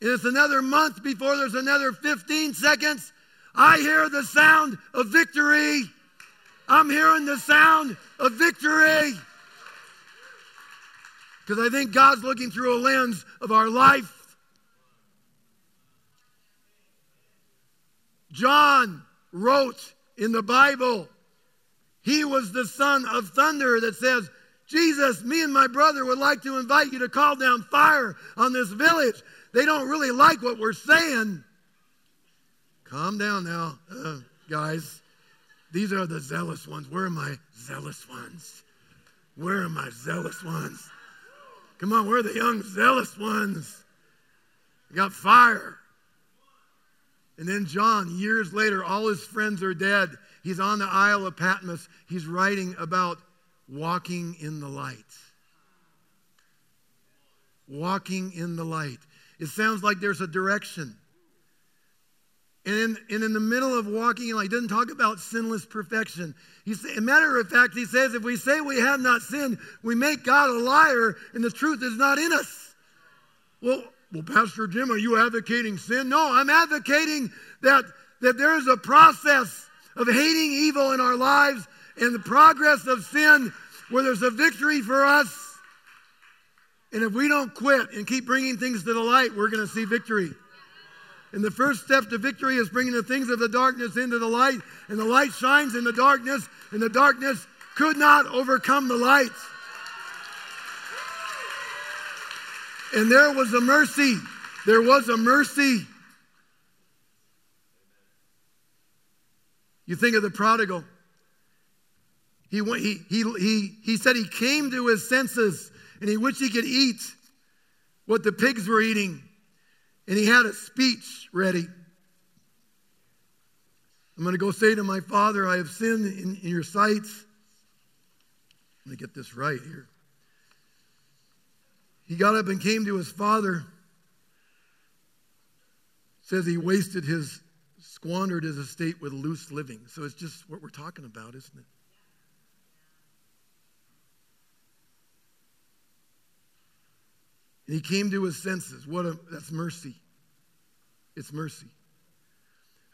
And it's another month before there's another 15 seconds. I hear the sound of victory. I'm hearing the sound of victory. Because I think God's looking through a lens of our life. John wrote in the Bible, he was the son of thunder that says, Jesus, me and my brother would like to invite you to call down fire on this village. They don't really like what we're saying. Calm down now, uh, guys. These are the zealous ones. Where are my zealous ones? Where are my zealous ones? Come on, we're the young, zealous ones. Got fire. And then John, years later, all his friends are dead. He's on the Isle of Patmos. He's writing about walking in the light. Walking in the light. It sounds like there's a direction. And in, and in the middle of walking he doesn't talk about sinless perfection. He's, a matter of fact, he says, if we say we have not sinned, we make God a liar and the truth is not in us. Well, well, Pastor Jim, are you advocating sin? No, I'm advocating that, that there is a process of hating evil in our lives and the progress of sin where there's a victory for us. And if we don't quit and keep bringing things to the light, we're going to see victory. And the first step to victory is bringing the things of the darkness into the light. And the light shines in the darkness, and the darkness could not overcome the light. And there was a mercy. There was a mercy. You think of the prodigal. He, went, he, he, he, he said he came to his senses and he wished he could eat what the pigs were eating. And he had a speech ready. I'm going to go say to my father, I have sinned in, in your sight. Let me get this right here. He got up and came to his father. Says he wasted his, squandered his estate with loose living. So it's just what we're talking about, isn't it? And he came to his senses. What a, that's mercy. It's mercy.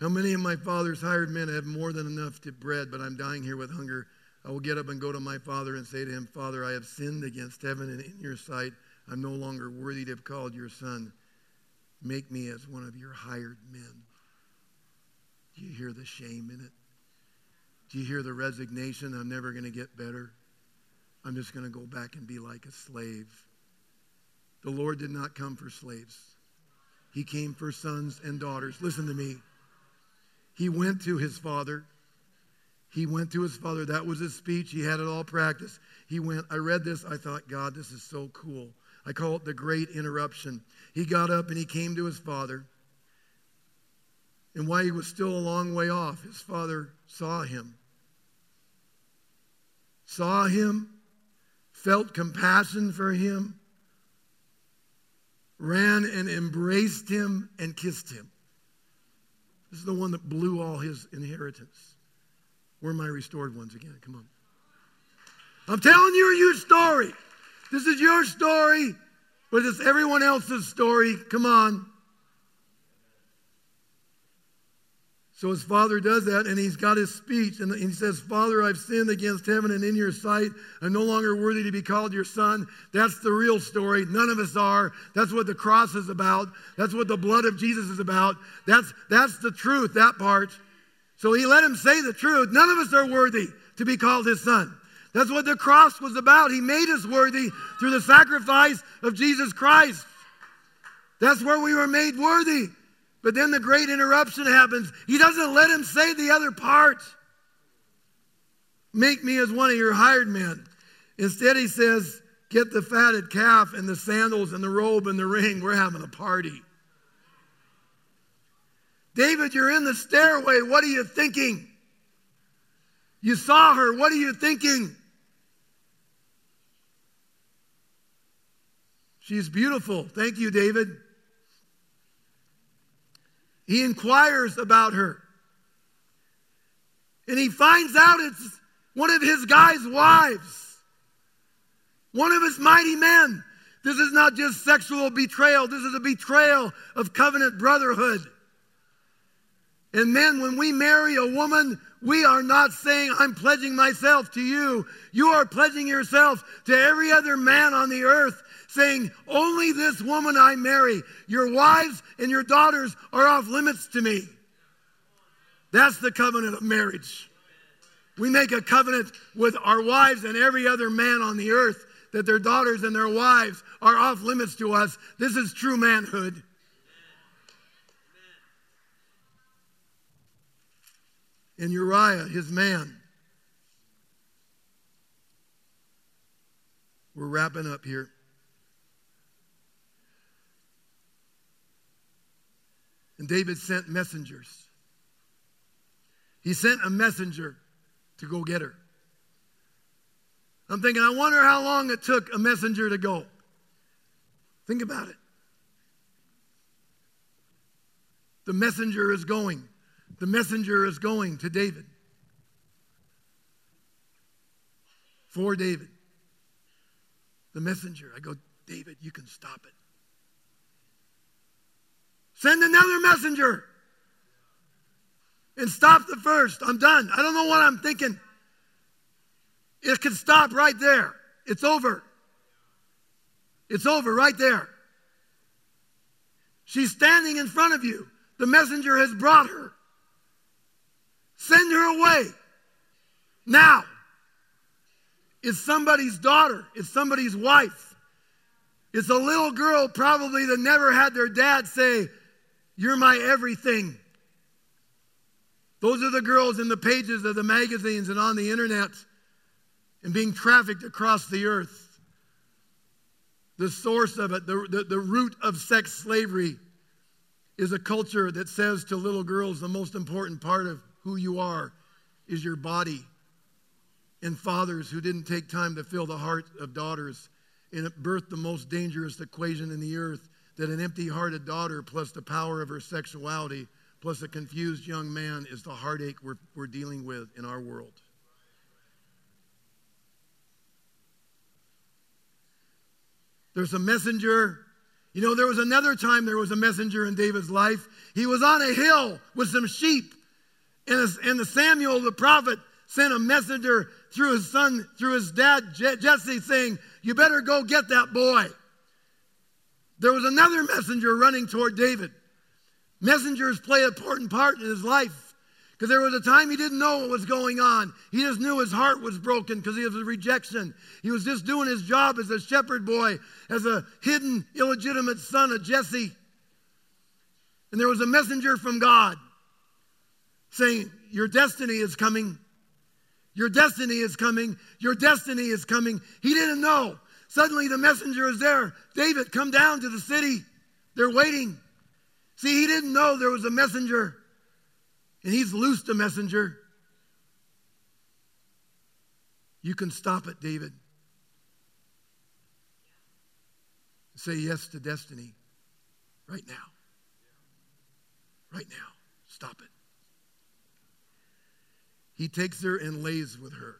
How many of my father's hired men have more than enough to bread, but I'm dying here with hunger? I will get up and go to my father and say to him, Father, I have sinned against heaven and in your sight. I'm no longer worthy to have called your son. Make me as one of your hired men. Do you hear the shame in it? Do you hear the resignation? I'm never going to get better. I'm just going to go back and be like a slave. The Lord did not come for slaves, He came for sons and daughters. Listen to me. He went to his father. He went to his father. That was his speech. He had it all practiced. He went. I read this. I thought, God, this is so cool. I call it the great interruption. He got up and he came to his father. And while he was still a long way off, his father saw him. Saw him, felt compassion for him, ran and embraced him and kissed him. This is the one that blew all his inheritance. We're my restored ones again? Come on. I'm telling you your story. This is your story, but it's everyone else's story. Come on. So his father does that, and he's got his speech, and he says, Father, I've sinned against heaven and in your sight. I'm no longer worthy to be called your son. That's the real story. None of us are. That's what the cross is about. That's what the blood of Jesus is about. That's, that's the truth, that part. So he let him say the truth. None of us are worthy to be called his son. That's what the cross was about. He made us worthy through the sacrifice of Jesus Christ. That's where we were made worthy. But then the great interruption happens. He doesn't let him say the other part. Make me as one of your hired men. Instead, he says, Get the fatted calf and the sandals and the robe and the ring. We're having a party. David, you're in the stairway. What are you thinking? You saw her. What are you thinking? She's beautiful. Thank you, David. He inquires about her. And he finds out it's one of his guy's wives, one of his mighty men. This is not just sexual betrayal, this is a betrayal of covenant brotherhood. And men, when we marry a woman, we are not saying, I'm pledging myself to you. You are pledging yourself to every other man on the earth saying, Only this woman I marry. Your wives and your daughters are off limits to me. That's the covenant of marriage. We make a covenant with our wives and every other man on the earth that their daughters and their wives are off limits to us. This is true manhood. And Uriah, his man. We're wrapping up here. And David sent messengers. He sent a messenger to go get her. I'm thinking, I wonder how long it took a messenger to go. Think about it. The messenger is going. The messenger is going to David. For David. The messenger. I go, David, you can stop it. Send another messenger and stop the first. I'm done. I don't know what I'm thinking. It can stop right there. It's over. It's over right there. She's standing in front of you. The messenger has brought her. Send her away. Now. It's somebody's daughter. It's somebody's wife. It's a little girl probably that never had their dad say, You're my everything. Those are the girls in the pages of the magazines and on the internet and being trafficked across the earth. The source of it, the, the, the root of sex slavery, is a culture that says to little girls the most important part of who you are is your body. And fathers who didn't take time to fill the heart of daughters and birthed the most dangerous equation in the earth that an empty hearted daughter plus the power of her sexuality plus a confused young man is the heartache we're, we're dealing with in our world. There's a messenger. You know, there was another time there was a messenger in David's life. He was on a hill with some sheep, and, and the Samuel the prophet sent a messenger through his son, through his dad Jesse, saying, You better go get that boy. There was another messenger running toward David. Messengers play an important part in his life. Because there was a time he didn't know what was going on. He just knew his heart was broken because he was a rejection. He was just doing his job as a shepherd boy, as a hidden, illegitimate son of Jesse. And there was a messenger from God saying, Your destiny is coming. Your destiny is coming. Your destiny is coming. He didn't know. Suddenly the messenger is there. David, come down to the city. They're waiting. See, he didn't know there was a messenger. And he's loosed a messenger. You can stop it, David. Say yes to destiny right now. Right now. Stop it. He takes her and lays with her.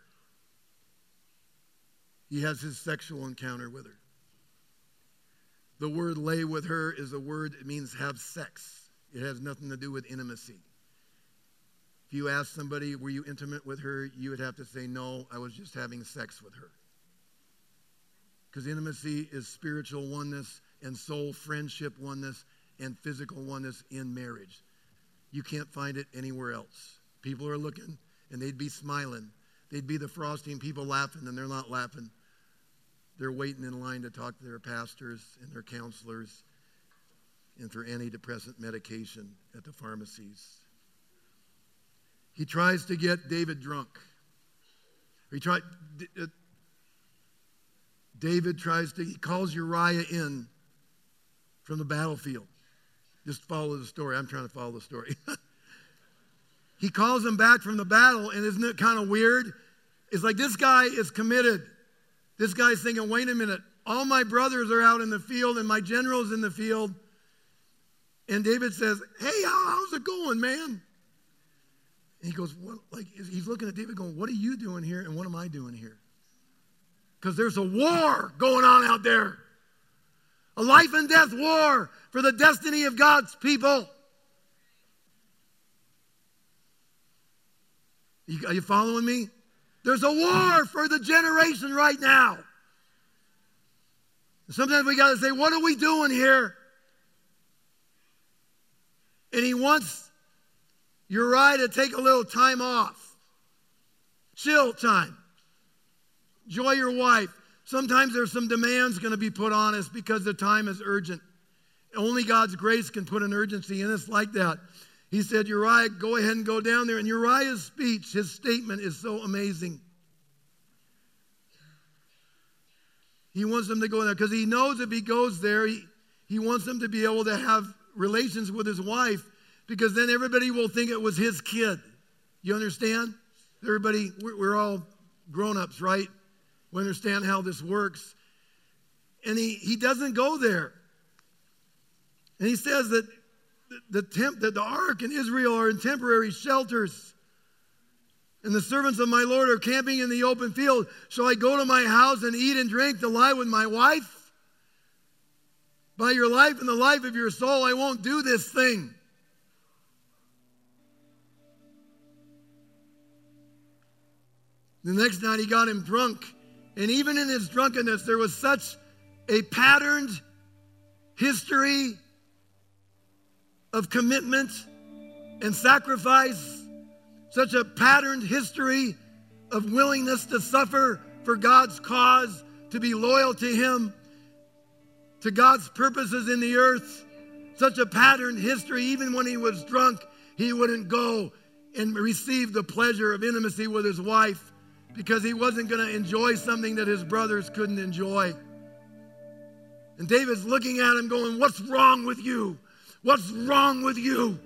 He has his sexual encounter with her. The word lay with her is a word, that means have sex. It has nothing to do with intimacy. If you ask somebody, were you intimate with her, you would have to say, no, I was just having sex with her. Because intimacy is spiritual oneness and soul friendship oneness and physical oneness in marriage. You can't find it anywhere else. People are looking and they'd be smiling. They'd be the frosting people laughing and they're not laughing. They're waiting in line to talk to their pastors and their counselors and for antidepressant medication at the pharmacies. He tries to get David drunk. He tried, uh, David tries to, he calls Uriah in from the battlefield. Just follow the story. I'm trying to follow the story. [laughs] he calls him back from the battle, and isn't it kind of weird? It's like this guy is committed. This guy's thinking, wait a minute, all my brothers are out in the field, and my general's in the field. And David says, Hey, how's it going, man? And he goes, what, like, he's looking at David going, What are you doing here and what am I doing here? Because there's a war going on out there. A life and death war for the destiny of God's people. are you following me? There's a war for the generation right now. Sometimes we got to say, What are we doing here? And he wants Uriah to take a little time off. Chill time. Enjoy your wife. Sometimes there's some demands going to be put on us because the time is urgent. Only God's grace can put an urgency in us like that. He said, Uriah, go ahead and go down there. And Uriah's speech, his statement is so amazing. He wants them to go there because he knows if he goes there, he, he wants them to be able to have relations with his wife because then everybody will think it was his kid. You understand? Everybody, we're, all grown ups, right? We understand how this works. And he, he doesn't go there. And he says that the, temp, the, the ark and Israel are in temporary shelters. And the servants of my Lord are camping in the open field. Shall I go to my house and eat and drink to lie with my wife? By your life and the life of your soul, I won't do this thing. The next night he got him drunk. And even in his drunkenness, there was such a patterned history of commitment and sacrifice, such a patterned history of willingness to suffer for God's cause, to be loyal to Him, to God's purposes in the earth. Such a patterned history, even when he was drunk, he wouldn't go and receive the pleasure of intimacy with his wife because he wasn't going to enjoy something that his brothers couldn't enjoy. And David's looking at him, going, What's wrong with you? What's wrong with you?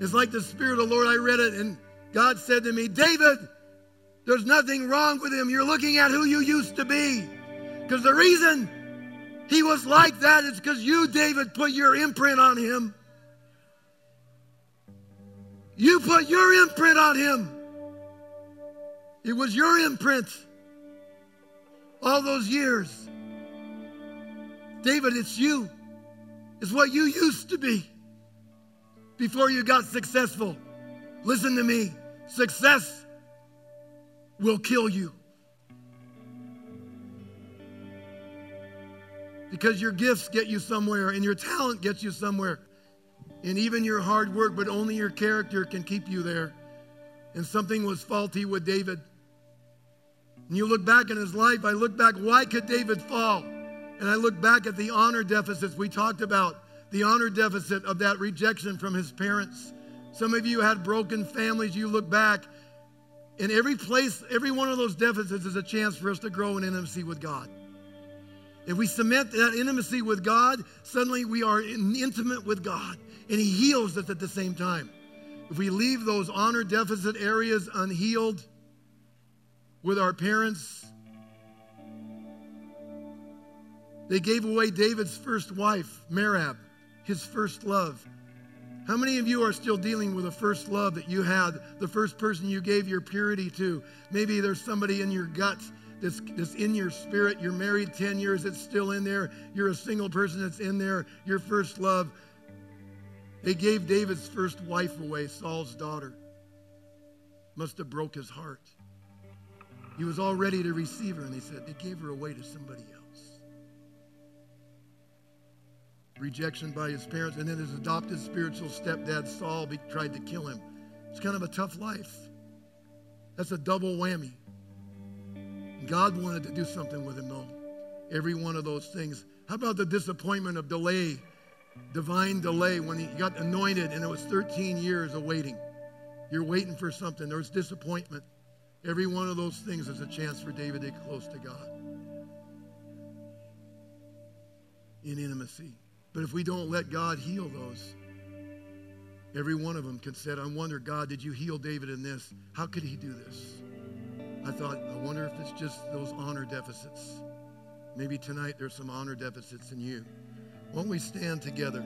It's like the Spirit of the Lord. I read it, and God said to me, David, there's nothing wrong with him. You're looking at who you used to be. Because the reason he was like that is because you, David, put your imprint on him. You put your imprint on him. It was your imprint all those years. David, it's you. It's what you used to be before you got successful. Listen to me. Success will kill you. Because your gifts get you somewhere and your talent gets you somewhere. And even your hard work, but only your character can keep you there. And something was faulty with David. And you look back in his life, I look back, why could David fall? And I look back at the honor deficits we talked about, the honor deficit of that rejection from his parents. Some of you had broken families. You look back, and every place, every one of those deficits is a chance for us to grow in intimacy with God. If we cement that intimacy with God, suddenly we are intimate with God, and He heals us at the same time. If we leave those honor deficit areas unhealed with our parents, They gave away David's first wife, Merab, his first love. How many of you are still dealing with a first love that you had, the first person you gave your purity to? Maybe there's somebody in your gut that's, that's in your spirit. You're married 10 years, it's still in there. You're a single person that's in there, your first love. They gave David's first wife away, Saul's daughter. Must have broke his heart. He was all ready to receive her, and they said they gave her away to somebody else rejection by his parents, and then his adopted spiritual stepdad, Saul, tried to kill him. It's kind of a tough life. That's a double whammy. God wanted to do something with him, though. Every one of those things. How about the disappointment of delay, divine delay, when he got anointed and it was 13 years of waiting? You're waiting for something. There's disappointment. Every one of those things is a chance for David to get close to God in intimacy. But if we don't let God heal those, every one of them can say, I wonder, God, did you heal David in this? How could he do this? I thought, I wonder if it's just those honor deficits. Maybe tonight there's some honor deficits in you. Won't we stand together?